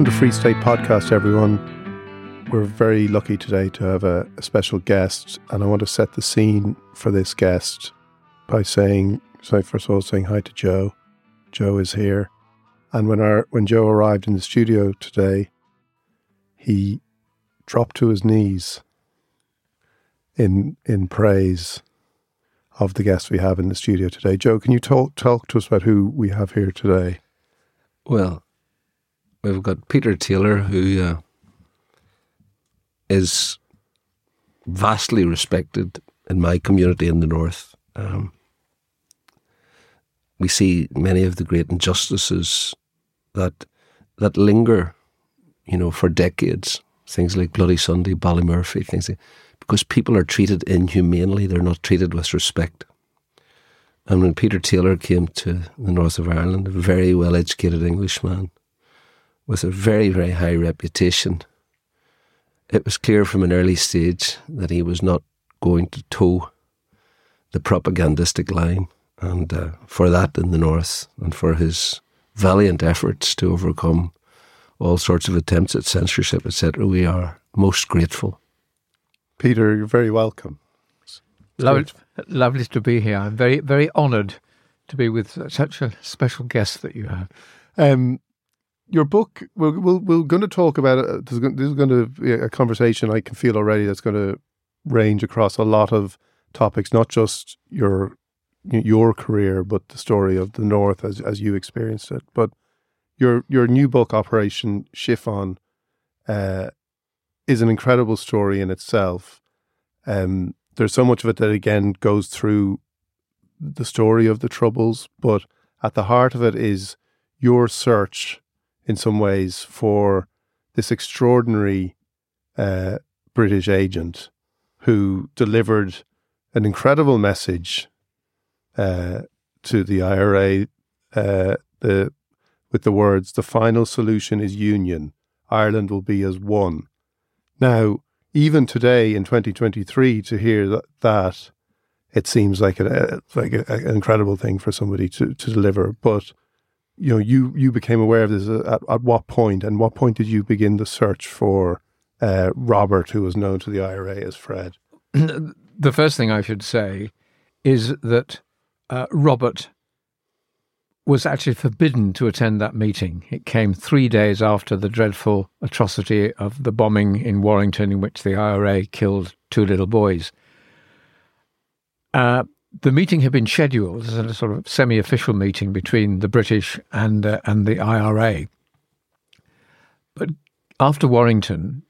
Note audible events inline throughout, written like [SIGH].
Welcome to Free State Podcast, everyone. We're very lucky today to have a, a, special guest, and I want to set the scene for this guest by saying, so first of all, saying hi to Joe. Joe is here, and when our when Joe arrived in the studio today, he dropped to his knees in in praise of the guest we have in the studio today. Joe, can you talk talk to us about who we have here today? Well, we've got Peter Taylor, who uh, is vastly respected in my community in the north. Um, we see many of the great injustices that that linger, you know, for decades. Things like Bloody Sunday, Ballymurphy, things like, because people are treated inhumanely. They're not treated with respect. And when Peter Taylor came to the north of Ireland, a very well educated Englishman, with a very, very high reputation, it was clear from an early stage that he was not going to toe the propagandistic line. And uh, for that in the North, and for his valiant efforts to overcome all sorts of attempts at censorship, etc., we are most grateful. Peter, you're very welcome. Lovely, lovely to be here. I'm very, very honoured to be with such a special guest that you have. Um, your book, we're, we're, we're going to talk about it. This is going to be a conversation I can feel already that's going to range across a lot of topics, not just your your career, but the story of the North as as you experienced it. But your your new book, Operation Chiffon, uh, is an incredible story in itself. Um, there's so much of it that again goes through the story of the Troubles, but at the heart of it is your search in some ways for this extraordinary uh, British agent who delivered an incredible message uh, to the IRA uh, the, with the words, the final solution is union. Ireland will be as one. Now, even today in 2023, to hear that, that it seems like, a, like a, an incredible thing for somebody to, to deliver. But you know, you you became aware of this at, at what point, and what point did you begin the search for uh, Robert, who was known to the IRA as Fred? [CLEARS THROAT] The first thing I should say is that uh, Robert was actually forbidden to attend that meeting. It came three days after the dreadful atrocity of the bombing in Warrington, in which the IRA killed two little boys. Uh, the meeting had been scheduled as a sort of semi-official meeting between the British and uh, and the IRA. But after Warrington,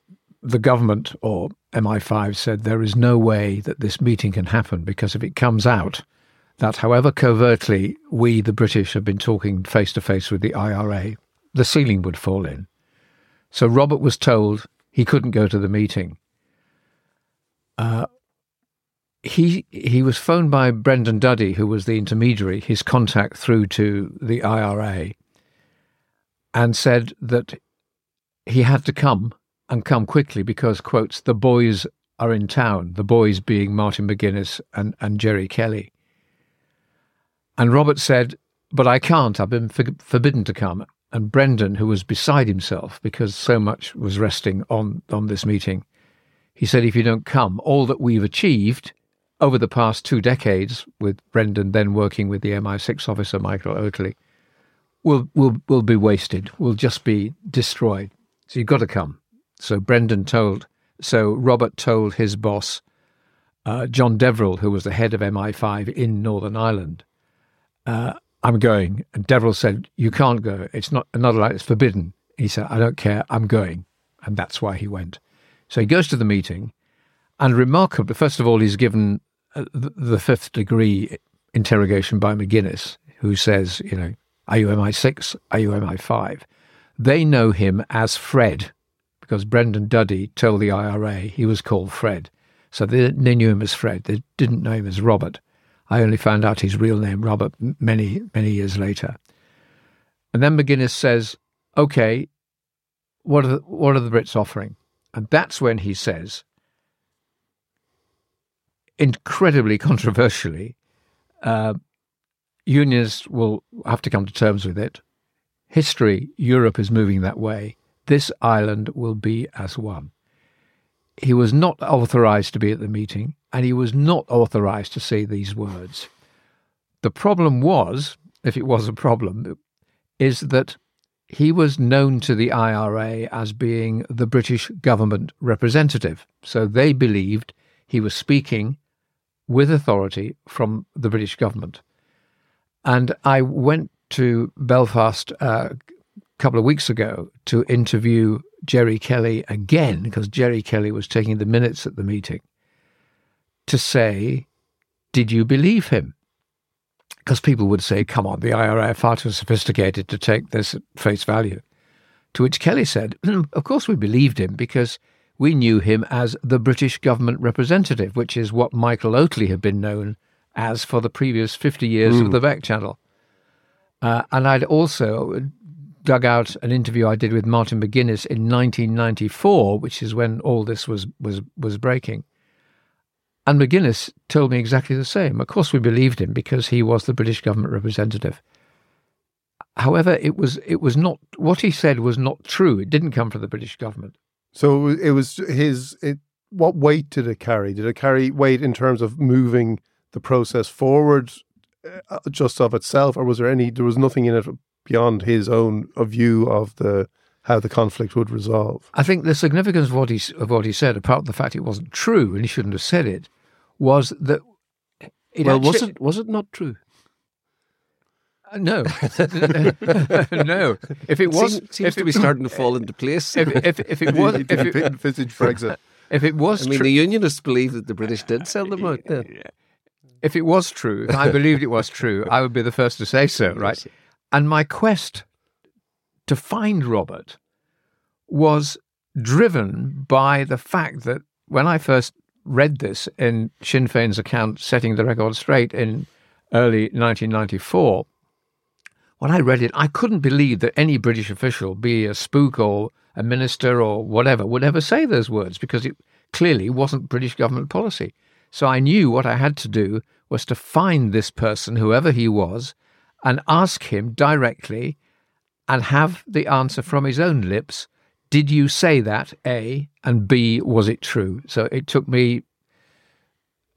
the government or MI5 said there is no way that this meeting can happen because if it comes out that however covertly we, the British, have been talking face to face with the IRA, the ceiling would fall in. So Robert was told he couldn't go to the meeting. Uh, he he was phoned by Brendan Duddy, who was the intermediary, his contact through to the IRA, and said that he had to come and come quickly because quotes the boys are in town. The boys being Martin McGuinness and and Gerry Kelly. And Robert said, "But I can't. I've been for- forbidden to come." And Brendan, who was beside himself because so much was resting on on this meeting, he said, "If you don't come, all that we've achieved." Over the past two decades, with Brendan then working with the MI6 officer Michael Oatley, will will will be wasted. Will just be destroyed. So you've got to come. So Brendan told. So Robert told his boss, uh, John Deverell, who was the head of MI5 in Northern Ireland, uh, "I'm going." And Deverell said, "You can't go. It's not another like it's forbidden." He said, "I don't care. I'm going," and that's why he went. So he goes to the meeting, and remarkably, first of all, he's given Uh, the fifth degree interrogation by McGuinness, who says, you know, are you MI6? Are you MI5? They know him as Fred because Brendan Duddy told the IRA he was called Fred. So they, they knew him as Fred. They didn't know him as Robert. I only found out his real name, Robert, many, many years later. And then McGuinness says, okay, what are the, what are the Brits offering? And that's when he says, incredibly controversially, uh, unions will have to come to terms with it. History, Europe is moving that way. This island will be as one. He was not authorized to be at the meeting, and he was not authorized to say these words. The problem was, if it was a problem, is that he was known to the IRA as being the British government representative. So they believed he was speaking with authority from the British government. And I went to Belfast uh, a couple of weeks ago to interview Gerry Kelly again, because Gerry Kelly was taking the minutes at the meeting, to say, Did you believe him? Because people would say, Come on, the IRA are far too sophisticated to take this at face value. To which Kelly said, Of course we believed him because we knew him as the British government representative, which is what Michael Oatley had been known as for the previous 50 years mm. of hmm. the Back Channel. Uh, and I'd also dug out an interview I did with Martin McGuinness in 1994, which is when all this was, was, was breaking. And McGuinness told me exactly the same. Of course, we believed him because he was the British government representative. However, it was it was not what he said was not true. It didn't come from the British government. So it was his. It, what weight did it carry? Did it carry weight in terms of moving the process forward, uh, just of itself, or was there any? There was nothing in it beyond his own view of the how the conflict would resolve. I think the significance of what he of what he said, apart from the fact it wasn't true and he shouldn't have said it, was that. It well, actually, was it was it not true? Uh, no, [LAUGHS] no. If it was, seems, seems if to be starting to fall into place. If, if, if it [LAUGHS] was, if it, envisage Brexit. If it was, I mean, tr- the Unionists believe that the British did sell them out. Then. If it was true, if I believed it was true, I would be the first to say so, right? And my quest to find Robert was driven by the fact that when I first read this in Sinn Féin's account, setting the record straight in early 1994 when I read it, I couldn't believe that any British official, be a spook or a minister or whatever, would ever say those words because it clearly wasn't British government policy. So I knew what I had to do was to find this person, whoever he was, and ask him directly and have the answer from his own lips. Did you say that? A. And B. Was it true? So it took me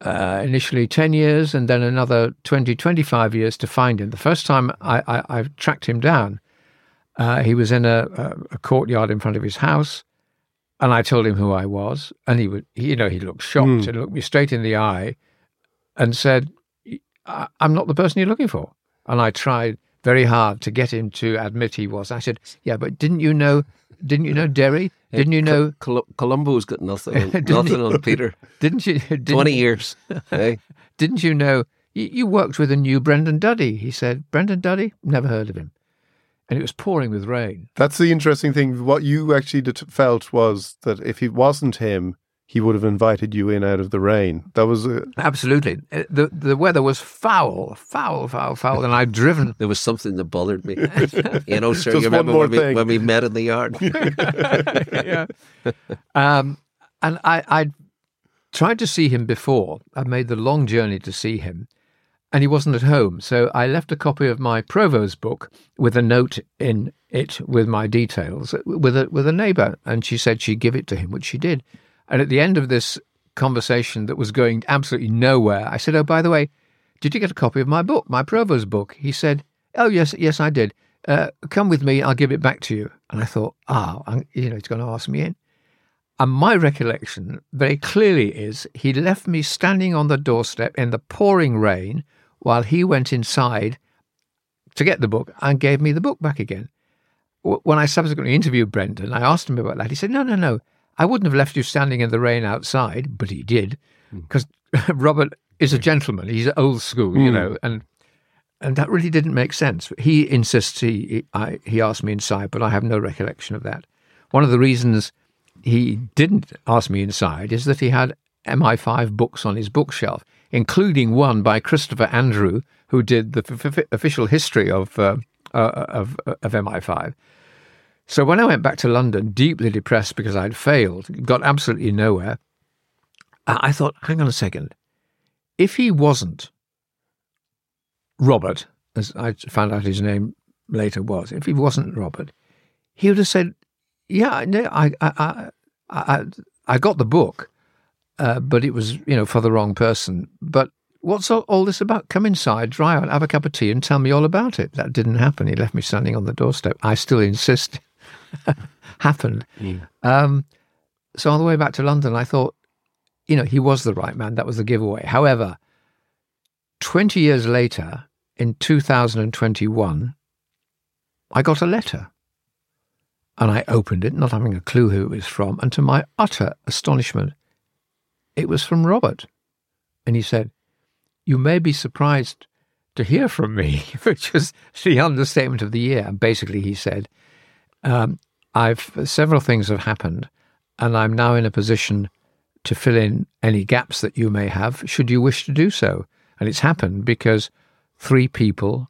uh, initially 10 years and then another 20, 25 years to find him. The first time I, I, I tracked him down, uh, he was in a, a, a, courtyard in front of his house, and I told him who I was, and he would, he, you know, he looked shocked mm. and looked me straight in the eye, and said, "I'm not the person you're looking for." And I tried very hard to get him to admit he was. I said, "Yeah, but didn't you know? Didn't you know Derry? Didn't you know Col- Columbo's got nothing, on, [LAUGHS] nothing on Peter? [LAUGHS] Didn't you? Didn't, Twenty years. Hey? [LAUGHS] didn't you know? You, you worked with a new Brendan Duddy. He said, Brendan Duddy, never heard of him and it was pouring with rain. That's the interesting thing. What you actually felt was that if it wasn't him, he would have invited you in out of the rain. That was a... absolutely uh, the the weather was foul, foul, foul, foul, and I'd driven. [LAUGHS] there was something that bothered me. [LAUGHS] you know, sir. Just you remember when we, when we, met in the yard? [LAUGHS] yeah. Um, and I I tried to see him before. I made the long journey to see him, and he wasn't at home. So I left a copy of my Provos book with a note in it with my details with a with a neighbour, and she said she'd give it to him, which she did. And at the end of this conversation that was going absolutely nowhere, I said, "Oh, by the way, did you get a copy of my book, my Provos book?" He said, "Oh, yes, yes, I did. Uh, come with me, I'll give it back to you." And I thought, "Oh, you know, he's going to ask me in." And my recollection very clearly is he left me standing on the doorstep in the pouring rain while he went inside to get the book and gave me the book back again. When I subsequently interviewed Brendan, I asked him about that. He said, No, no, no. I wouldn't have left you standing in the rain outside, but he did, because mm. [LAUGHS] Robert is a gentleman. He's old school, mm. you hmm. know, and and that really didn't make sense. He insists he he, I, he asked me inside, but I have no recollection of that. One of the reasons he didn't ask me inside is that he had MI5 books on his bookshelf including one by Christopher Andrew, who did the f- f- official history of, uh, uh, of, of MI5. So when I went back to London, deeply depressed because I'd failed, got absolutely nowhere, I thought, hang on a second. If he wasn't Robert, as I found out his name later was, if he wasn't Robert, he would have said, "Yeah, no, I, I, I, I, I got the book, uh, but it was, you know, for the wrong person. But what's all, all, this about? Come inside, dry out, have a cup of tea, and tell me all about it. That didn't happen. He left me standing on the doorstep. I still insist [LAUGHS] [LAUGHS] happened. Mm. Um, so on the way back to London, I thought, you know, he was the right man. That was the giveaway. However, 20 years later, in 2021, I got a letter. And I opened it, not having a clue who it was from, and to my utter astonishment, it was from Robert. And he said, You may be surprised to hear from me, [LAUGHS] which was the understatement of the year. And basically, he said, um, I've several things have happened, and I'm now in a position to fill in any gaps that you may have, should you wish to do so. And it's happened because three people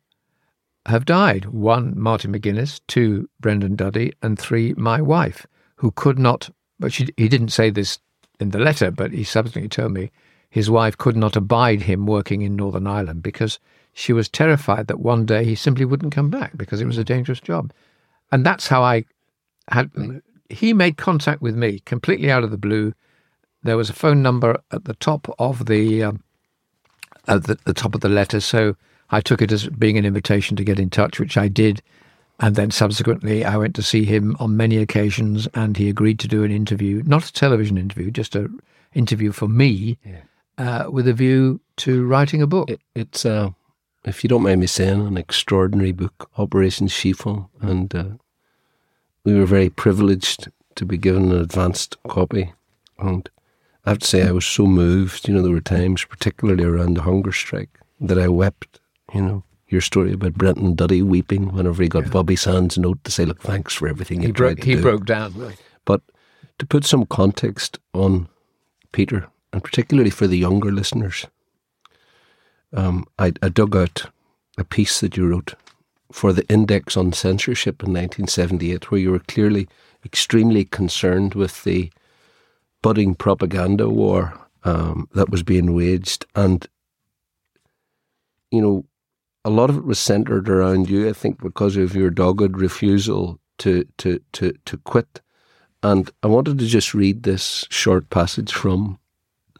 have died one, Martin McGuinness, two, Brendan Duddy, and three, my wife, who could not, but she, he didn't say this in the letter, but he subsequently told me his wife could not abide him working in Northern Ireland because she was terrified that one day he simply wouldn't come back because it was a dangerous job. And that's how I had. He made contact with me completely out of the blue. There was a phone number at the top of the um, at the, the top of the letter, so I took it as being an invitation to get in touch, which I did. And then subsequently, I went to see him on many occasions, and he agreed to do an interview, not a television interview, just an interview for me, yeah. uh, with a view to writing a book. It, it's, uh, if you don't mind me saying, an extraordinary book, Operation Chiffon, and uh, we were very privileged to be given an advanced copy. And I have to say, I was so moved. You know, there were times, particularly around the hunger strike, that I wept. You know, your story about Brendan Duddy weeping whenever he got yeah. Bobby Sands' note to say, "Look, thanks for everything he broke." he do. broke down. Right. But to put some context on Peter, and particularly for the younger listeners, um, I, I dug out a piece that you wrote for the Index on Censorship in 1978, where you were clearly extremely concerned with the budding propaganda war um, that was being waged. And, you know, a lot of it was centered around you, I think, because of your dogged refusal to, to, to, to quit. And I wanted to just read this short passage from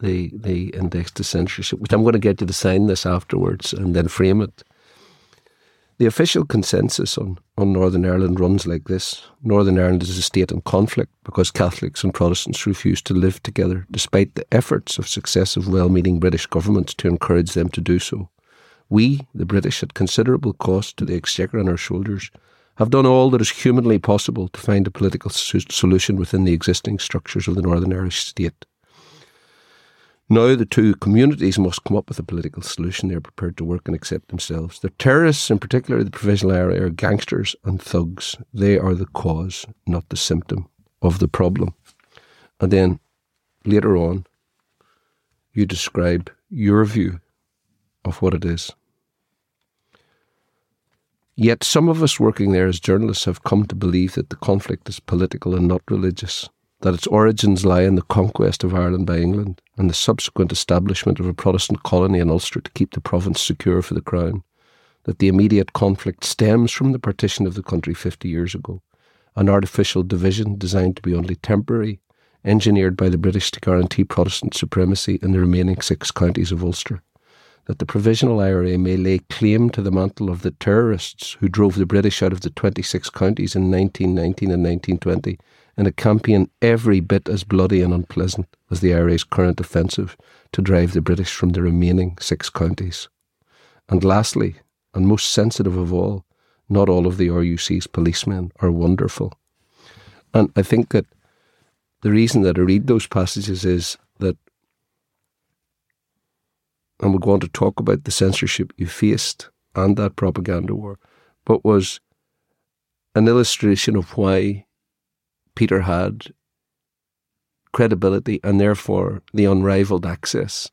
the, the Index to Censorship, which I'm going to get you to sign this afterwards and then frame it. The official consensus on, on Northern Ireland runs like this Northern Ireland is a state in conflict because Catholics and Protestants refuse to live together, despite the efforts of successive well meaning British governments to encourage them to do so. We, the British, at considerable cost to the Exchequer on our shoulders, have done all that is humanly possible to find a political solution within the existing structures of the Northern Irish state. Now the two communities must come up with a political solution they are prepared to work and accept themselves. The terrorists, in particular the provisional area, are gangsters and thugs. They are the cause, not the symptom of the problem. And then later on, you describe your view of what it is. Yet some of us working there as journalists have come to believe that the conflict is political and not religious that its origins lie in the conquest of Ireland by England and the subsequent establishment of a Protestant colony in Ulster to keep the province secure for the Crown, that the immediate conflict stems from the partition of the country 50 years ago, an artificial division designed to be only temporary, engineered by the British to guarantee Protestant supremacy in the remaining six counties of Ulster that the Provisional IRA may lay claim to the mantle of the terrorists who drove the British out of the 26 counties in 1919 and 1920 in a campaign every bit as bloody and unpleasant as the IRA's current offensive to drive the British from the remaining six counties. And lastly, and most sensitive of all, not all of the RUC's policemen are wonderful. And I think that the reason that I read those passages is that, and we're going to talk about the censorship you faced and that propaganda war, but was an illustration of why Peter had credibility and therefore the unrivaled access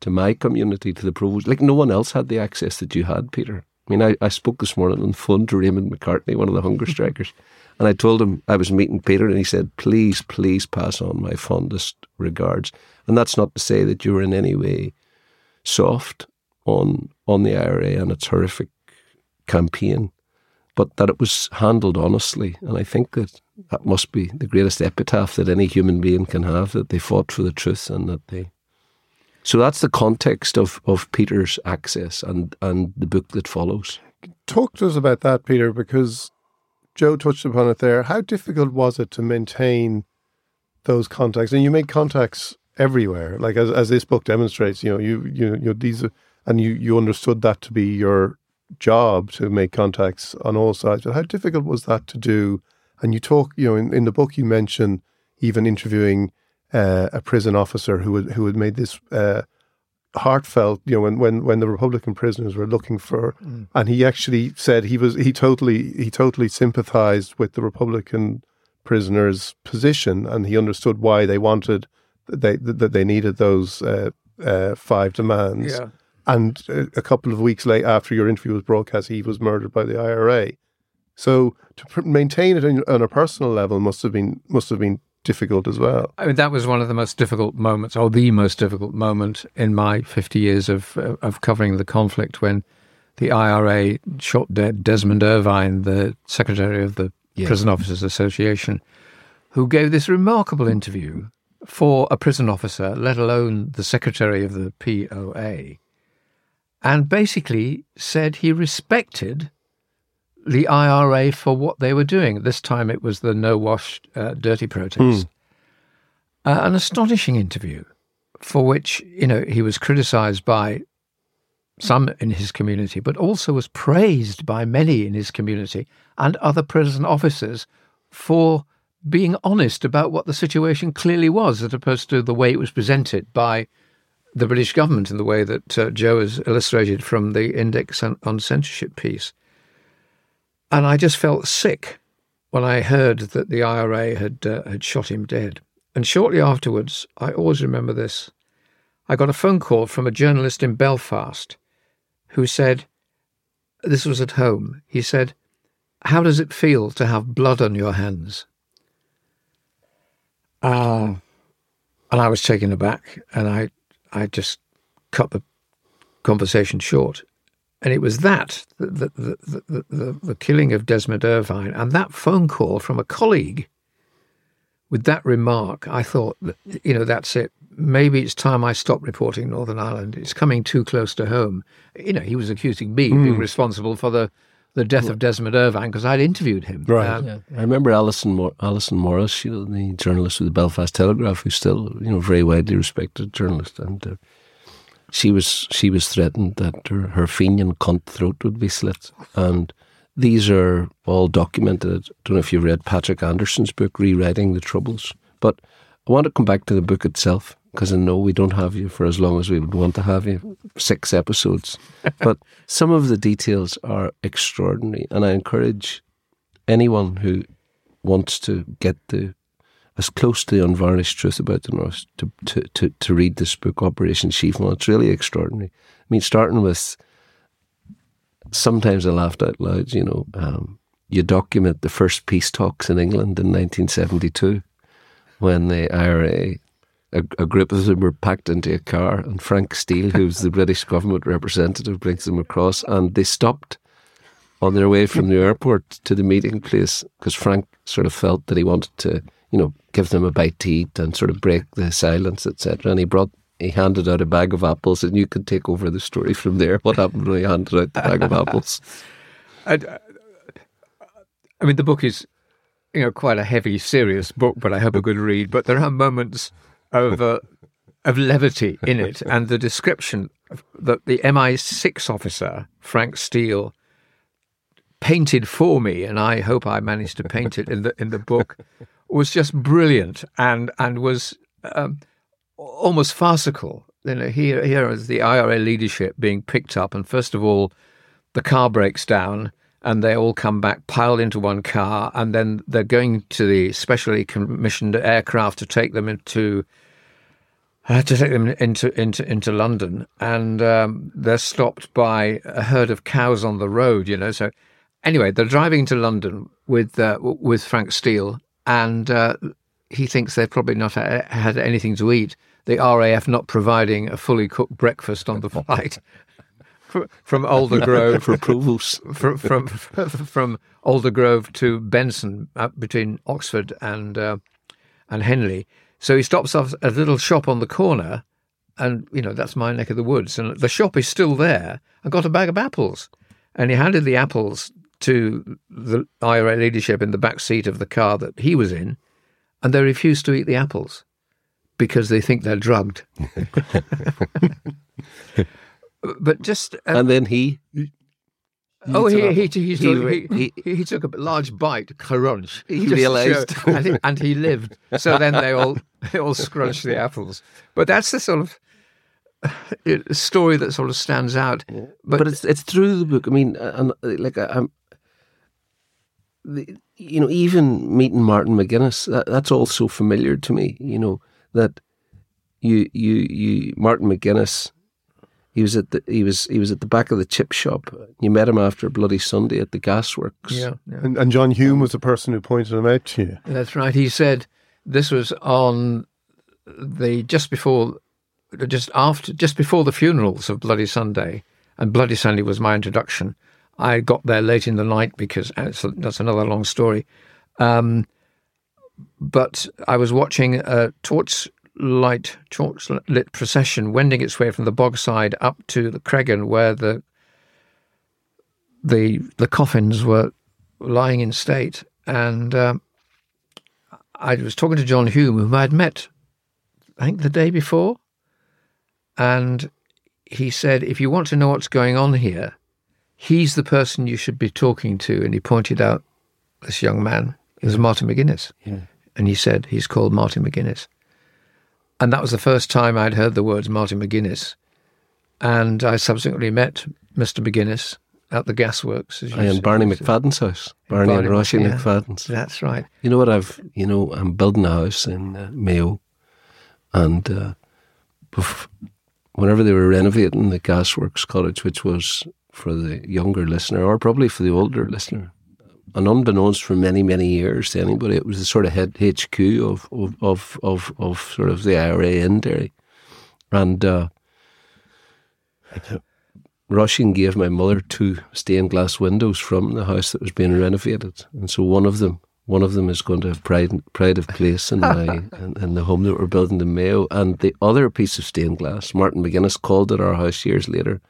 to my community, to the provos. Like no one else had the access that you had, Peter. I mean, I, I spoke this morning on phone to Raymond McCartney, one of the hunger [LAUGHS] strikers, and I told him I was meeting Peter, and he said, "Please, please pass on my fondest regards." And that's not to say that you were in any way soft on on the IRA and its horrific campaign, but that it was handled honestly. And I think that that must be the greatest epitaph that any human being can have that they fought for the truth and that they. So that's the context of, of Peter's access and, and the book that follows. Talk to us about that, Peter, because Joe touched upon it there. How difficult was it to maintain those contacts? And you made contacts everywhere, like as, as this book demonstrates. You know, you you you these, are, and you you understood that to be your job to make contacts on all sides. But how difficult was that to do? And you talk, you know, in, in the book you mention even interviewing uh, a prison officer who had, who had made this uh, heartfelt, you know, when, when when the Republican prisoners were looking for, mm. and he actually said he was he totally he totally sympathised with the Republican prisoners' position, and he understood why they wanted they that they needed those uh, uh, five demands. Yeah. And a couple of weeks late after your interview was broadcast, he was murdered by the IRA. So to pr- maintain it on a personal level must have been must have been difficult as well. I mean, that was one of the most difficult moments, or the most difficult moment in my 50 years of uh, of covering the conflict when the IRA shot dead Desmond Irvine, the secretary of the yeah. Prison Officers Association, who gave this remarkable interview for a prison officer, let alone the secretary of the POA, and basically said he respected the IRA for what they were doing. This time it was the no wash uh, dirty protest. Mm. Uh, an astonishing interview for which, you know, he was criticized by some in his community, but also was praised by many in his community and other prison officers for being honest about what the situation clearly was, as opposed to the way it was presented by the British government in the way that uh, Joe has illustrated from the Index on, Censorship piece. And I just felt sick when I heard that the IRA had uh, had shot him dead. And shortly afterwards, I always remember this. I got a phone call from a journalist in Belfast who said, this was at home. He said, How does it feel to have blood on your hands? Uh, and I was taken aback, and I I just cut the conversation short. And it was that, the, the, the, the, the killing of Desmond Irvine, and that phone call from a colleague with that remark, I thought, you know, that's it. Maybe it's time I stop reporting Northern Ireland. It's coming too close to home. You know, he was accusing me of being hmm. responsible for the, the death of Desmond Irvine because I'd interviewed him. Right. Um, Yeah, I remember Alison Mor- Alison Morris, you know, the journalist with the Belfast Telegraph, who's still, you know, very widely respected journalist, and uh, she was she was threatened that her, her Fenian cunt throat would be slit, and these are all documented. I don't know if you've read Patrick Anderson's book, Rewriting the Troubles, but I want to come back to the book itself because I know we don't have you for as long as we would want to have you, six episodes. [LAUGHS] but some of the details are extraordinary, and I encourage anyone who wants to get the as close to the unvarnished truth about the North to, to, to, to read this book, Operation Chiffon. It's really extraordinary. I mean, starting with sometimes I laughed out loud, you know, um, you document the first peace talks in England in 1972 when the IRA, a, a group of them were packed into a car, and Frank Steele, who's the British government representative, brings them across, and they stopped on their way from the airport to the meeting place because Frank sort of felt that he wanted to, you know, give them a bite to eat and sort of break the silence, etc. And he brought, he handed out a bag of apples, and you could take over the story from there. What happened when he handed out the bag of apples? [LAUGHS] Uh, I mean, the book is, you know, quite a heavy, serious book, but I hope a good read. But there are moments of uh, of levity in it, [LAUGHS] and the description that the MI6 officer Frank Steele painted for me, and I hope I managed to paint it in the in the book, was just brilliant and and was um, almost farcical. You know, here here is the IRA leadership being picked up, and first of all, the car breaks down and they all come back piled into one car and then they're going to the specially commissioned aircraft to take them into uh, to take them into into into London and um, they're stopped by a herd of cows on the road you know so anyway they're driving to London with uh, with Frank Steele and uh, he thinks they've probably not ha- had anything to eat the RAF not providing a fully cooked breakfast on the [LAUGHS] flight from Aldergrove for approvals. [LAUGHS] from from [LAUGHS] from Aldergrove to Benson, up between Oxford and uh, and Henley. So he stops off at a little shop on the corner, and you know that's my neck of the woods, and the shop is still there. I got a bag of apples, and he handed the apples to the IRA leadership in the back seat of the car that he was in, and they refuse to eat the apples because they think they're drugged. [LAUGHS] [LAUGHS] but just uh, And then he, Oh, he he, he, He- took, he, he- took a large bite, crunch. [LAUGHS] He realised. and, he, and he lived. So then they all [LAUGHS] they all scrunched the apples. But that's the sort of [LAUGHS] uh, story that sort of stands out. But, but, it's it's through the book. I mean, uh, uh, like I'm, the, you know, even meeting Martin McGuinness, that, that's all so familiar to me. You know that you you you Martin McGuinness. He was at the he was he was at the back of the chip shop. You met him after a Bloody Sunday at the gasworks. yeah, yeah, And, and John Hume was the person who pointed him out to you. that's right. He said this was on the just before, just after, just before the funerals of Bloody Sunday, and Bloody Sunday was my introduction. I got there late in the night because and that's another long story. Um, but I was watching a torch light, torch lit procession wending its way from the Bogside up to the Creggan, where the the the coffins were lying in state, and um, I was talking to John Hume, whom I'd met, I think, the day before, and he said, "If you want to know what's going on here, he's the person you should be talking to." And he pointed out this young man. It was Martin McGuinness. And he said, he's called Martin McGuinness. And that was the first time I'd heard the words Martin McGuinness. And I subsequently met Mr. McGuinness at the gasworks. as am. Barney McFadden's house. Barney, and Barney, Roshi yeah. McFadden's. That's right. You know what I've, you know, I'm building a house in uh, Mayo, and uh, bef- whenever they were renovating the Gasworks Cottage, which was for the younger listener, or probably for the older listener, and unbeknownst for many many years to anybody, it was the sort of head HQ of of of of, of sort of the IRA in Derry, and. Uh, Rushing gave my mother two stained glass windows from the house that was being renovated, and so one of them, one of them is going to have pride, pride of place in my [LAUGHS] in, in the home that we're building in Mayo, and the other piece of stained glass, Martin McGuinness called at our house years later,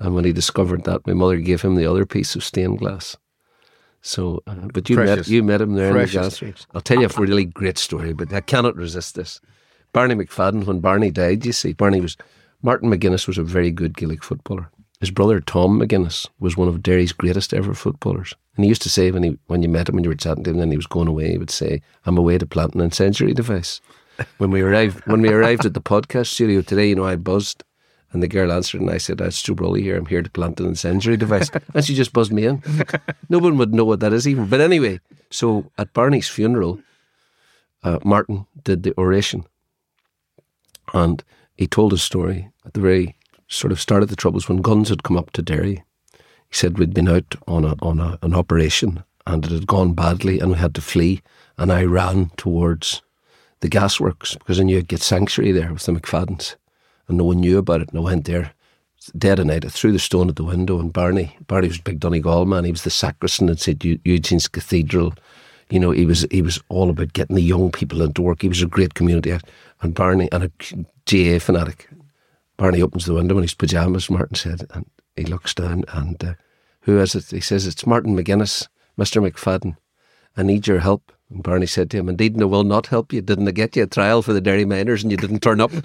and when he discovered that, my mother gave him the other piece of stained glass. So, uh, but you met you met him there Precious. in the gas. I'll tell you a really great story, but I cannot resist this. Barney McFadden, when Barney died, you see, Barney was Martin McGuinness was a very good Gaelic footballer. His brother Tom McGuinness was one of Derry's greatest ever footballers. And he used to say when he when you met him when you were chatting to him and he was going away, he would say, I'm away to plant an incendiary device. When we arrived when we arrived at the podcast studio today, you know, I buzzed and the girl answered and I said, That's Stu Brolly here, I'm here to plant an incendiary device. [LAUGHS] and she just buzzed me in. [LAUGHS] No one would know what that is even. But anyway, so at Barney's funeral, uh, Martin did the oration and he told his story at the very sort of start of the troubles when guns had come up to Derry. He said we'd been out on a, on a, an operation and it had gone badly and we had to flee. And I ran towards the gasworks because I knew I'd get sanctuary there with the McFaddens. And no one knew about it. And I went there dead of night. I threw the stone at the window and Barney, Barney was a big Donegal man. He was the sacristan at St. Eugene's Cathedral. You know, he was he was all about getting the young people into work. He was a great community. And Barney, and a GAA fanatic. Barney opens the window in his pyjamas, Martin said, and he looks down and uh, who is it? He says, It's Martin McGuinness, Mr. McFadden. I need your help. And Barney said to him, Indeed, no, will not help you. Didn't I get you a trial for the Derry Minors and you didn't turn up? [LAUGHS]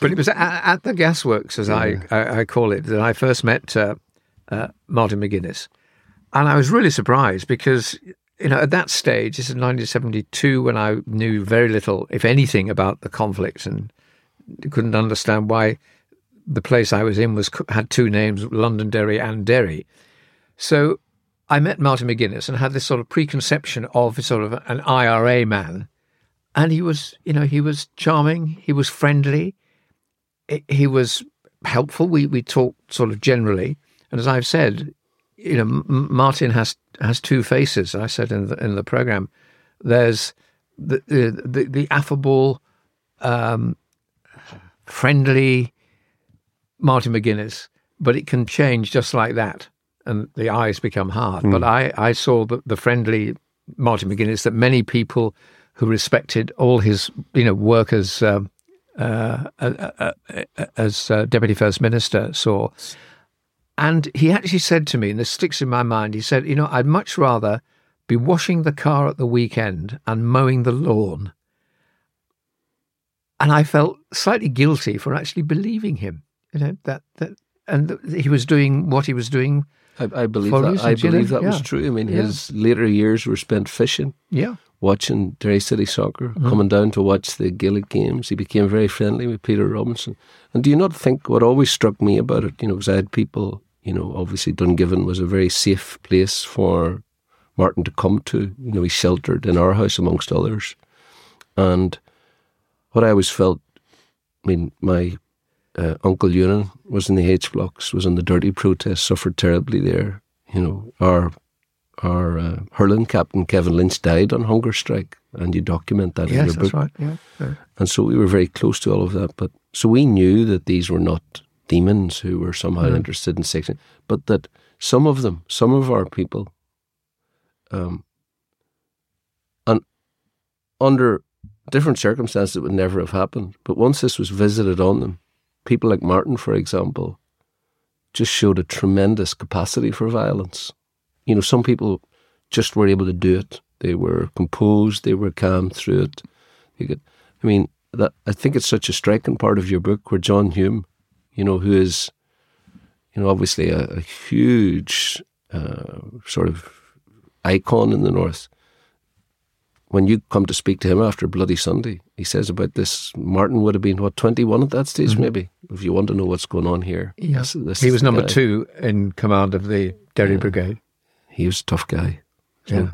But it was at, at the gasworks, as I, I, I call it, that I first met uh, uh, Martin McGuinness. And I was really surprised because, you know, at that stage, this is 1972, when I knew very little, if anything, about the conflict and couldn't understand why the place I was in was had two names, Londonderry and Derry. So I met Martin McGuinness and had this sort of preconception of sort of an IRA man. And he was, you know, he was charming, he was friendly, he- was helpful. We we talked sort of generally, and as I've said, you know, M- Martin has has two faces. I said in the in the program, there's the the the, the affable, um, friendly Martin McGuinness, but it can change just like that, and the eyes become hard. But I I saw the the friendly Martin McGuinness that many people who respected all his you know work as um, uh, uh, uh, uh, as uh, deputy first minister saw. And he actually said to me, and this sticks in my mind, he said, You know, I'd much rather be washing the car at the weekend and mowing the lawn. And I felt slightly guilty for actually believing him, you know, that, that and th- he was doing what he was doing. I, I believe that. I believe that was true. I mean, Yeah. his later years were spent fishing, Yeah. watching Derry City soccer, coming down to watch the Gaelic games. He became very friendly with Peter Robinson. And do you not think what always struck me about it, you know, because I had people, you know, obviously Dungiven was a very safe place for Martin to come to. You know, he sheltered in our house amongst others. And what I always felt, I mean, my uh, Uncle Ewan was in the H blocks, was in the dirty protest, suffered terribly there. You know, our our uh, hurling captain Kevin Lynch died on hunger strike, and you document that in Yes, your that's book. right. Yeah. yeah. And so we were very close to all of that. But so we knew that these were not demons who were somehow Mm. interested in sex, but that some of them, some of our people, um, and under different circumstances, it would never have happened. But once this was visited on them, people like Martin, for example, just showed a tremendous capacity for violence. You know, some people just were able to do it. They were composed. They were calm through it. You could, I mean, that I think it's such a striking part of your book where John Hume, you know, who is, you know, obviously a, a huge uh, sort of icon in the North. When you come to speak to him after Bloody Sunday, he says about this. Martin would have been what twenty one at that stage, mm-hmm. maybe. If you want to know what's going on here, Yeah. this- this He was number guy. two in command of the Derry Brigade. He was a tough guy. So, Yeah.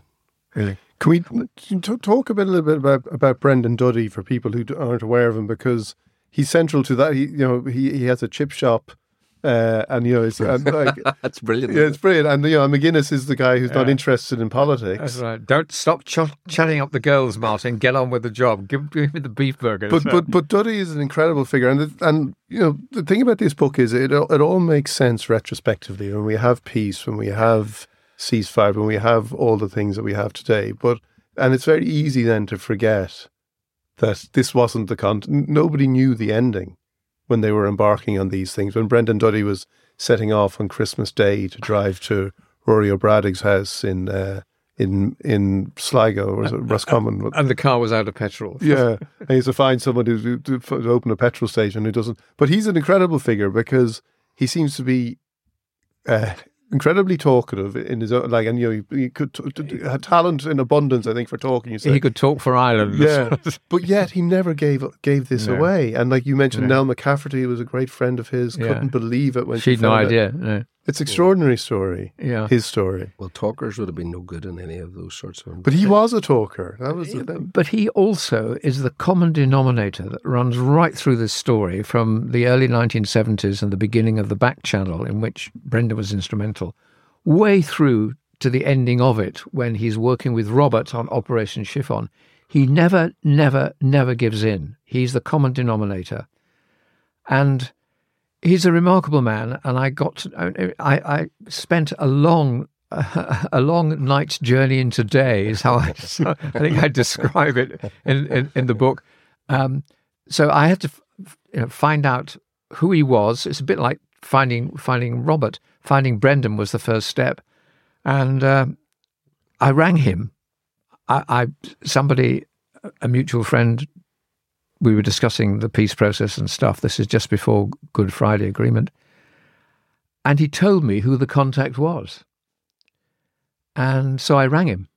Really. Can we t- talk a bit, a little bit about, about Brendan Duddy for people who aren't aware of him because he's central to that. He, you know, he, he has a chip shop Uh, and you know, it's and, [LAUGHS] like, That's brilliant. yeah, it's brilliant. And you know, McGuinness is the guy who's not interested in politics. That's right. Don't stop ch- chatting up the girls, Martin. Get on with the job. Give, give me the beef burger. But but but Duddy is an incredible figure, and the, and you know the thing about this book is it all- it all makes sense retrospectively when we have peace, when we have ceasefire, when we have all the things that we have today. But and it's very easy then to forget that this wasn't the con. Nobody knew the ending when they were embarking on these things. When Brendan Duddy was setting off on Christmas Day to drive to Rory O'Braddock's house in uh, in in Sligo or [LAUGHS] Roscommon? and the car was out of petrol. [LAUGHS] Yeah, and he's to find someone who to, to, to open a petrol station who doesn't. But he's an incredible figure because he seems to be uh, incredibly talkative in his own. Like, and you know, he, could t- had talent in abundance. I think for talking. You say. He could talk for Ireland. yeah, [LAUGHS] but yet he never gave gave this No. away. And like you mentioned, No. Nell McCafferty was a great friend of his. Yeah. Couldn't believe it when she She'd no found out. idea. No. It's extraordinary story. Yeah. His story. Well, talkers would have been no good in any of those sorts of. But he was a talker. That was the thing. But he also is the common denominator that runs right through this story from the early 1970s and the beginning of the back channel in which Brendan was instrumental, way through to the ending of it when he's working with Robert on Operation Chiffon. He never, never, never gives in. He's the common denominator. And he's a remarkable man. And I got to, I, I spent a long [LAUGHS] a long night's journey into day is how I, [LAUGHS] I think I describe it in, in, in the book. Um, so I had to you know, find out who he was. It's a bit like finding finding Robert. Finding Brendan was the first step, and uh, I rang him. I, I somebody, a mutual friend. We were discussing the peace process and stuff. This is just before Good Friday Agreement, and he told me who the contact was. And so I rang him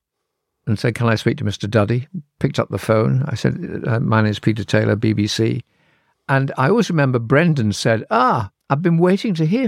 and said, Can I speak to Mr. Duddy? Picked up the phone. I said, uh, My name's Peter Taylor, BBC. And I always remember Brendan said, Ah, I've been waiting to hear.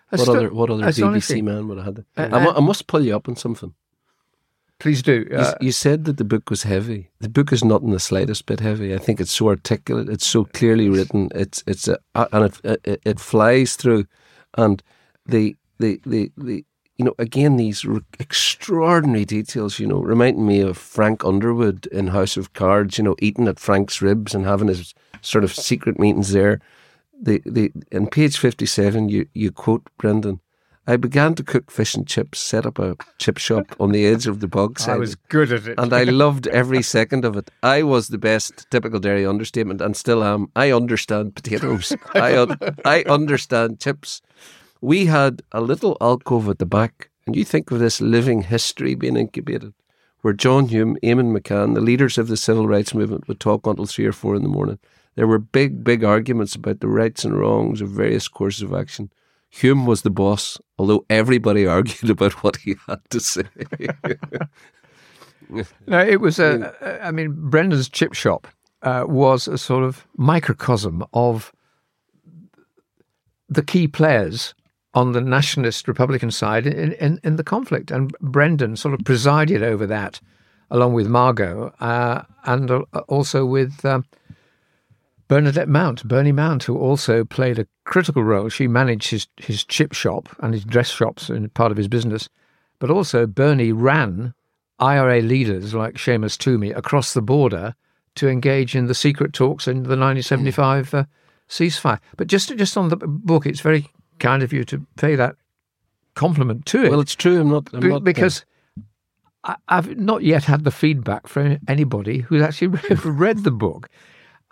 What other what other BBC man would have had? Uh, I, I must pull you up on something. Please do. You, Uh, you said that the book was heavy. The book is not in the slightest bit heavy. I think it's so articulate. It's so clearly written. It's it's a, and it, it it flies through, and the the the the you know again these r- extraordinary details. You know, reminding me of Frank Underwood in House of Cards. You know, eating at Frank's ribs and having his sort of secret meetings there. The the in page fifty seven you you quote Brendan. I began to cook fish and chips, set up a chip shop on the edge of the bog I was good at it. and I loved every second of it. I was the best, typical Derry understatement, and still am. I understand potatoes. [LAUGHS] I un- I understand chips. We had a little alcove at the back, and you think of this living history being incubated, where John Hume, Eamonn McCann, the leaders of the civil rights movement, would talk until three or four in the morning. There were big, big arguments about the rights and wrongs of various courses of action. Hume was the boss, although everybody [LAUGHS] argued about what he had to say. [LAUGHS] No, it was a. I mean, Brendan's chip shop uh, was a sort of microcosm of the key players on the nationalist Republican side in, in, in the conflict. And Brendan sort of presided over that along with Margot uh, and uh, also with um, Bernadette Mount, Bernie Mount, who also played a critical role. She managed his, his chip shop and his dress shops in part of his business. But also, Bernie ran IRA leaders like Seamus Twomey across the border to engage in the secret talks in the 1975 uh, ceasefire. But just just on the book, it's very kind of you to pay that compliment to it. Well, it's true. I'm not. I'm not because I, I've not yet had the feedback from anybody who's actually [LAUGHS] read the book.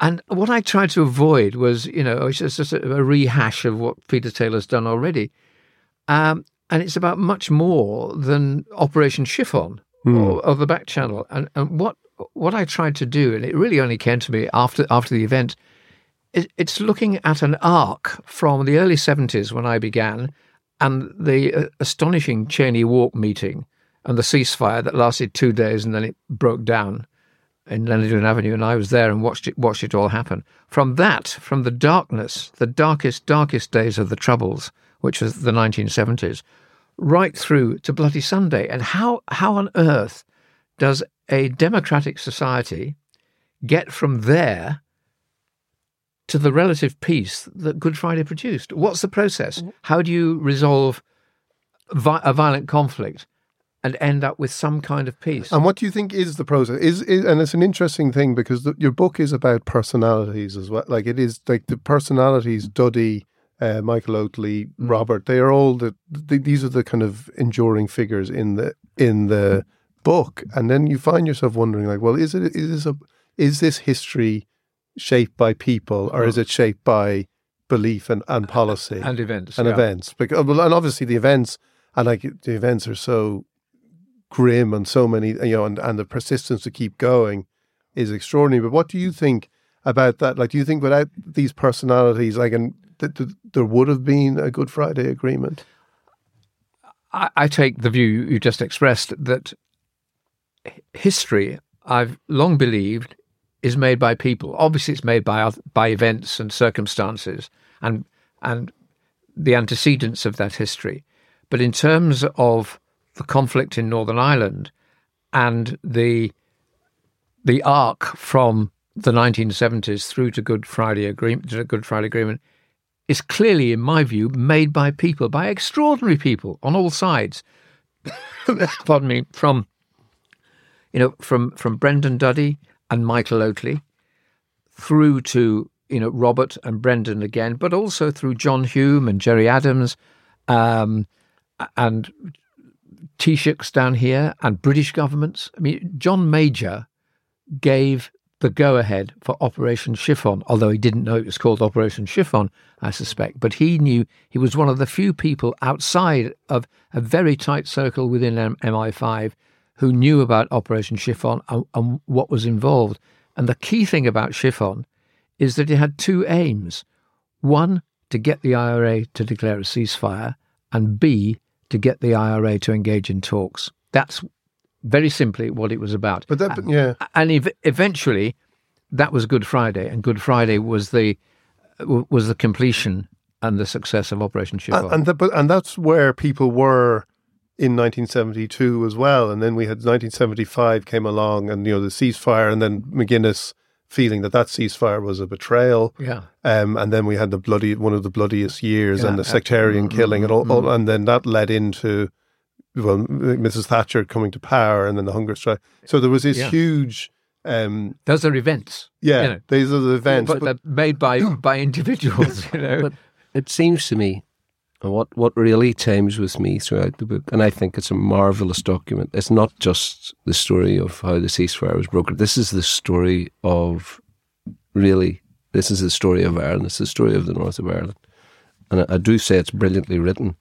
And what I tried to avoid was, you know, it's just, a, a rehash of what Peter Taylor's done already. Um, and it's about much more than Operation Chiffon or, or the back channel. And, and what what I tried to do, and it really only came to me after after the event, it, it's looking at an arc from the early 70s when I began and the uh, astonishing Cheyne Walk meeting and the ceasefire that lasted two days and then it broke down in Lenadoon Avenue, and I was there and watched it watched it all happen. From that, from the darkness, the darkest, darkest days of the Troubles, which was the 1970s, right through to Bloody Sunday, and how how on earth does a democratic society get from there to the relative peace that Good Friday produced? What's the process? Mm. How do you resolve vi- a violent conflict and end up with some kind of peace? And what do you think is the process? Is, is and it's an interesting thing because the, your book is about personalities as well. Like it is like the personalities, Duddy, uh, Michael Oatley, Mm. Robert. They are all the, the these are the kind of enduring figures in the in the book. And then you find yourself wondering, like, well, is it is this a is this history shaped by people or is it shaped by belief and, and policy and events. and yeah. events? Because and obviously the events and like the events are so grim and so many you know and, and the persistence to keep going is extraordinary but what do you think about that like do you think without these personalities like and th- th- there would have been a good friday agreement I, I take the view you just expressed that history, I've long believed, is made by people. Obviously, it's made by by events and circumstances and and the antecedents of that history. But in terms of the conflict in Northern Ireland and the the arc from the 1970s through to Good Friday agreement to Good Friday Agreement is clearly, in my view, made by people, by extraordinary people on all sides. [COUGHS] Pardon me, from you know, from from Brendan Duddy and Michael Oatley, through to you know Robert and Brendan again, but also through John Hume and Gerry Adams, um, and Taoiseachs down here and British governments. I mean, John Major gave the go ahead for Operation Chiffon, although he didn't know it was called Operation Chiffon, I suspect. But he knew he was one of the few people outside of a very tight circle within M- MI5 who knew about Operation Chiffon and, and what was involved. And the key thing about Chiffon is that it had two aims one, to get the IRA to declare a ceasefire, and B, to get the IRA to engage in talks. That's very simply what it was about. but that but yeah and ev- eventually, that was Good Friday, and Good Friday was the was the completion and the success of Operation Chiffon. and, and, that, but, and that's where people were in 1972 as well and then we had 1975 came along and you know the ceasefire and then mcguinness feeling that that ceasefire was a betrayal yeah, Um, and then we had the bloody one of the bloodiest years Yeah, and the uh, sectarian mm, killing and all, mm, all- and then that led into well Mrs Thatcher coming to power and then the hunger strike. So there was this Yeah. huge um, those are events. yeah, you know, these are the events. but, but- they're made by [CLEARS THROAT] by individuals. You know, But it seems to me, and what, what really times with me throughout the book, and I think it's a marvelous document, it's not just the story of how the ceasefire was broken. This is the story of, really, this is the story of Ireland. It's the story of the north of Ireland. And I, I do say it's brilliantly written.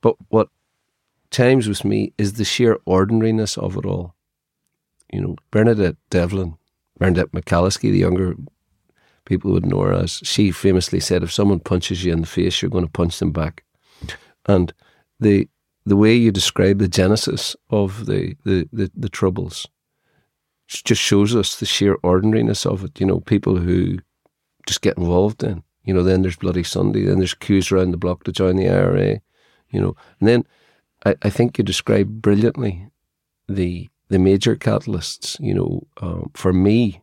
But what times with me is the sheer ordinariness of it all. You know, Bernadette Devlin, Bernadette McAliskey, the younger people would know her as, she famously said, if someone punches you in the face, you're going to punch them back. And the the way you describe the genesis of the, the, the, the troubles just shows us the sheer ordinariness of it. You know, people who just get involved in. You know, then there's Bloody Sunday, then there's queues around the block to join the IRA. You know, and then I, I think you describe brilliantly the the major catalysts. You know, um, for me,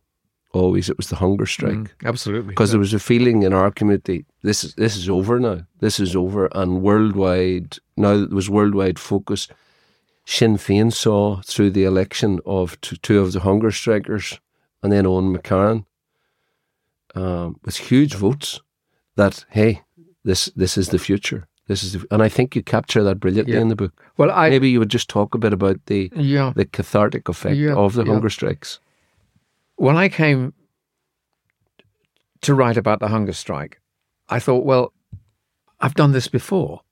always it was the hunger strike. Mm, absolutely. Because there was a feeling in our community, this is this is over now. This is over, and worldwide now there was worldwide focus. Sinn Féin saw through the election of two, two of the hunger strikers, and then Eoin McCarron, um, with huge votes, that hey, this this is the future. This is, the, and I think you capture that brilliantly Yeah. in the book. Well, I Maybe you would just talk a bit about the yeah. the cathartic effect Yeah, of the yeah. hunger strikes. When I came to write about the hunger strike, I thought, well, I've done this before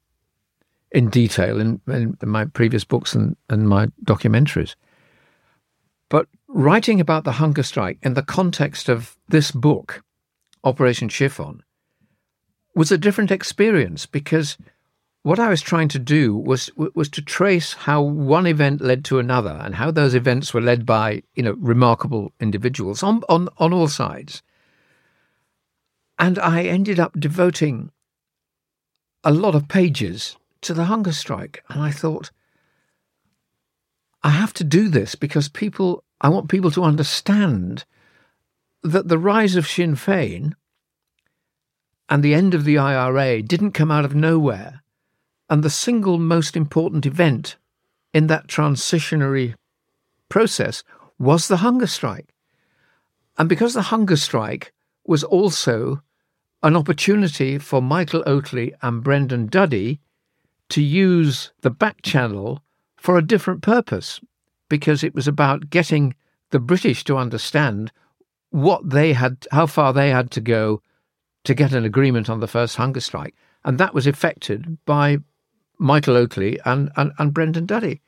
in detail in, in, my previous books and, and my documentaries. But writing about the hunger strike in the context of this book, Operation Chiffon, was a different experience because what I was trying to do was was to trace how one event led to another and how those events were led by you know remarkable individuals on on, on all sides. And I ended up devoting a lot of pages to the hunger strike, and I thought I have to do this because people I want people to understand that the rise of Sinn Féin and the end of the IRA didn't come out of nowhere. And the single most important event in that transitionary process was the hunger strike. And because the hunger strike was also an opportunity for Michael Oatley and Brendan Duddy to use the back channel for a different purpose, because it was about getting the British to understand what they had, how far they had to go to get an agreement on the first hunger strike. And that was effected by Michael Oatley and, and, and Brendan Duddy.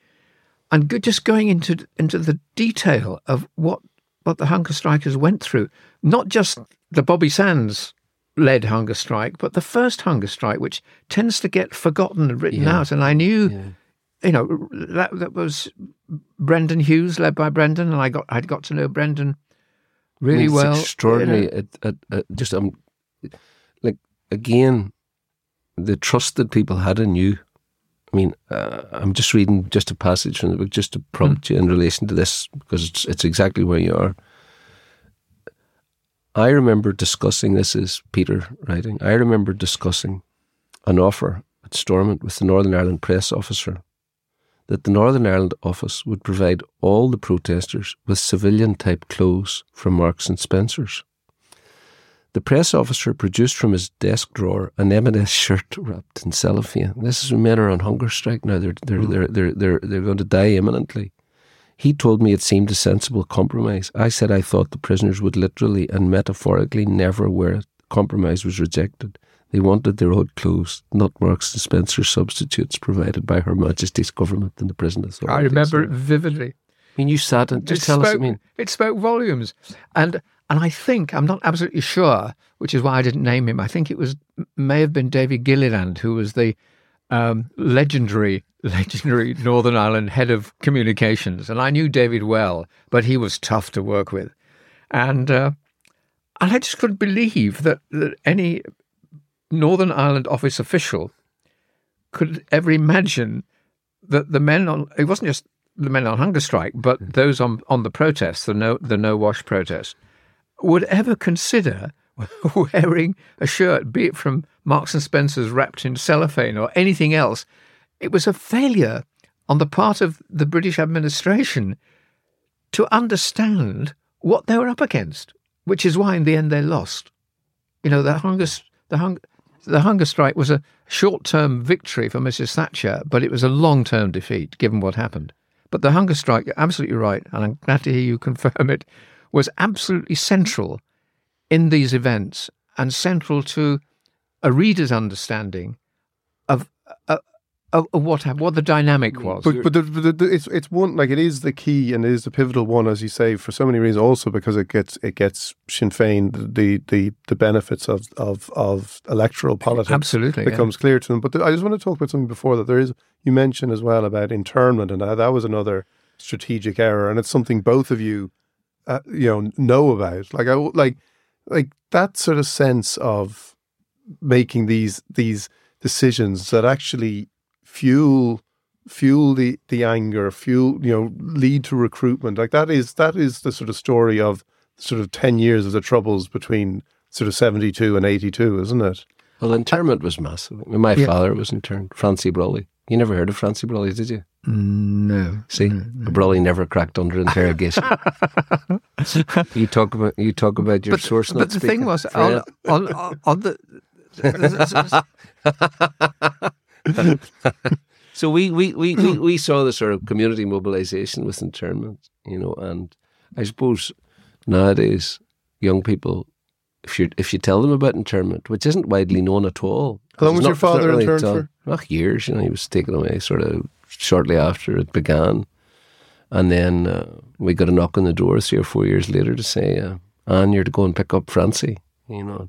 And go- just going into into the detail of what, what the hunger strikers went through, not just the Bobby Sands led hunger strike, but the first hunger strike, which tends to get forgotten and written Yeah. out. And I knew, Yeah. you know, that that was Brendan Hughes, led by Brendan, and I got I'd got to know Brendan really I mean, well. extraordinary. you know. It, it, it, just um, like again, the trust that people had in you. I mean, uh, I'm just reading just a passage from the book, just to prompt Hmm. you in relation to this, because it's it's exactly where you are. I remember discussing this is Peter writing. I remember discussing an offer at Stormont with the Northern Ireland press officer that the Northern Ireland office would provide all the protesters with civilian type clothes from Marks and Spencer's. The press officer produced from his desk drawer an M&S shirt wrapped in cellophane. This is when men are on hunger strike now. They're they're hmm. they're they're they're, they're going to die imminently. He told me it seemed a sensible compromise. I said I thought the prisoners would literally and metaphorically never wear it. Compromise was rejected. They wanted their old clothes, not Marks and Spencer substitutes provided by Her Majesty's government and the prison authorities. I remember it vividly. I mean, you sat and just it tell spoke, us. I mean, it spoke volumes, and and I think I'm not absolutely sure, which is why I didn't name him. I think it was may have been David Gilliland who was the um, legendary [LAUGHS] legendary Northern Ireland head of communications, and I knew David well, but he was tough to work with, and uh, and I just couldn't believe that, that any Northern Ireland office official could ever imagine that the men on it wasn't just the men on hunger strike, but those on on the protests, the no the no wash protest, would ever consider [LAUGHS] wearing a shirt, be it from Marks and Spencer's wrapped in cellophane or anything else. It was a failure on the part of the British administration to understand what they were up against, which is why in the end they lost. You know, the hunger the hunger the hunger strike was a short-term victory for Mrs. Thatcher, but it was a long-term defeat given what happened. But the hunger strike, you're absolutely right, and I'm glad to hear you [LAUGHS] confirm it, was absolutely central in these events and central to a reader's understanding of uh, of, of what what the dynamic mm. was. But but, the, the, the, it's it's one like it is the key and it is the pivotal one as you say for so many reasons. Also because it gets it gets Sinn Féin the the the benefits of of of electoral politics Absolutely, yeah. becomes clear to them. But I just want to talk about something before that. There is you mentioned as well about internment and that, that was another strategic error, and it's something both of you uh, you know know about. Like I like like that sort of sense of making these these decisions that actually fuel fuel the the anger, fuel you know lead to recruitment. Like that is that is the sort of story of sort of ten years of the troubles between sort of seventy two and eighty two, isn't it? Well, internment was massive. My Yeah. father was interned. Francie Brolly. You never heard of Francie Brolly, did you? No. See, Brolly never cracked under interrogation. [LAUGHS] you talk about you talk about your But, source. but the thing was, on, on, on, on the. [LAUGHS] So we we, we, we, we saw the sort of community mobilisation with internment, you know, and I suppose nowadays young people, if you if you tell them about internment, which isn't widely known at all. How long was not- your father really interned done- Well, years. You know, he was taken away sort of shortly after it began, and then uh, we got a knock on the door three or four years later to say, uh, "Anne, you're to go and pick up Francie." You know,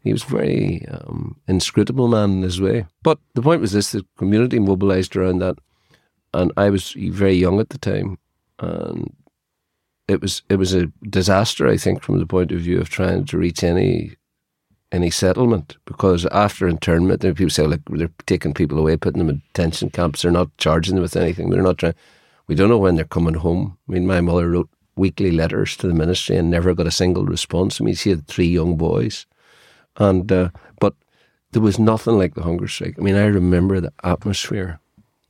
he was a very um, inscrutable man in his way. But the point was this: the community mobilised around that, and I was very young at the time, and it was it was a disaster. I think from the point of view of trying to reach any any settlement because after internment, there people say like they're taking people away, putting them in detention camps. They're not charging them with anything. They're not trying. We don't know when they're coming home. I mean, my mother wrote weekly letters to the ministry and never got a single response. I mean, she had three young boys, and uh, but there was nothing like the hunger strike. I mean, I remember the atmosphere.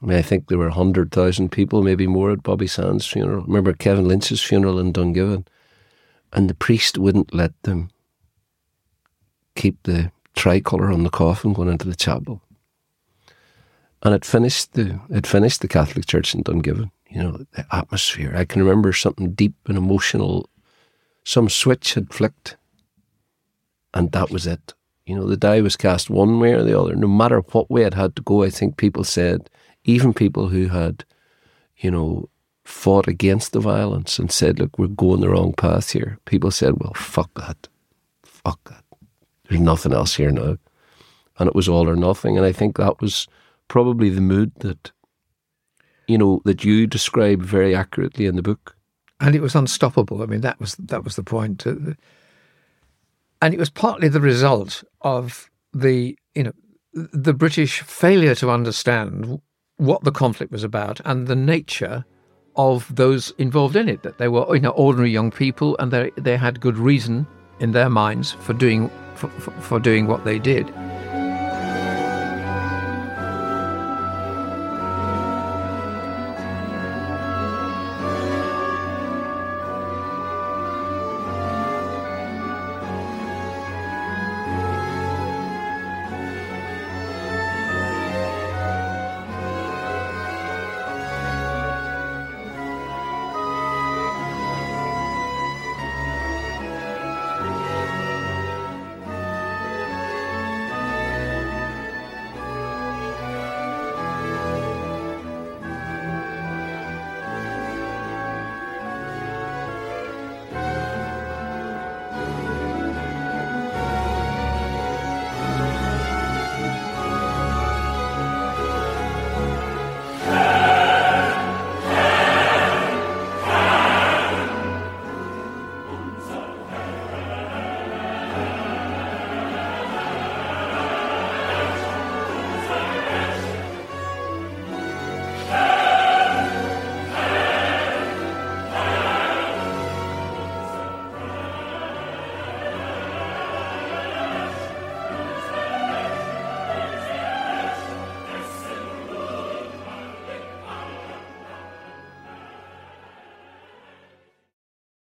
I mean, I think there were hundred thousand people, maybe more, at Bobby Sands' funeral. remember Kevin Lynch's funeral in Dungiven, and the priest wouldn't let them keep the tricolour on the coffin going into the chapel. And it finished the it finished the Catholic Church in Dungiven. You know, the atmosphere. I can remember something deep and emotional. Some switch had flicked, and that was it. You know, the die was cast one way or the other. No matter what way it had to go, I think people said, even people who had, you know, fought against the violence and said, look, we're going the wrong path here. People said, well, fuck that. Fuck that. There's nothing else here now. And it was all or nothing. And I think that was probably the mood that, you know, that you describe very accurately in the book. and it was unstoppable. I mean, that was that was the point. Uh, And it was partly the result of the you know the British failure to understand what the conflict was about and the nature of those involved in it. That they were you know ordinary young people and they they had good reason in their minds for doing for, for, doing what they did.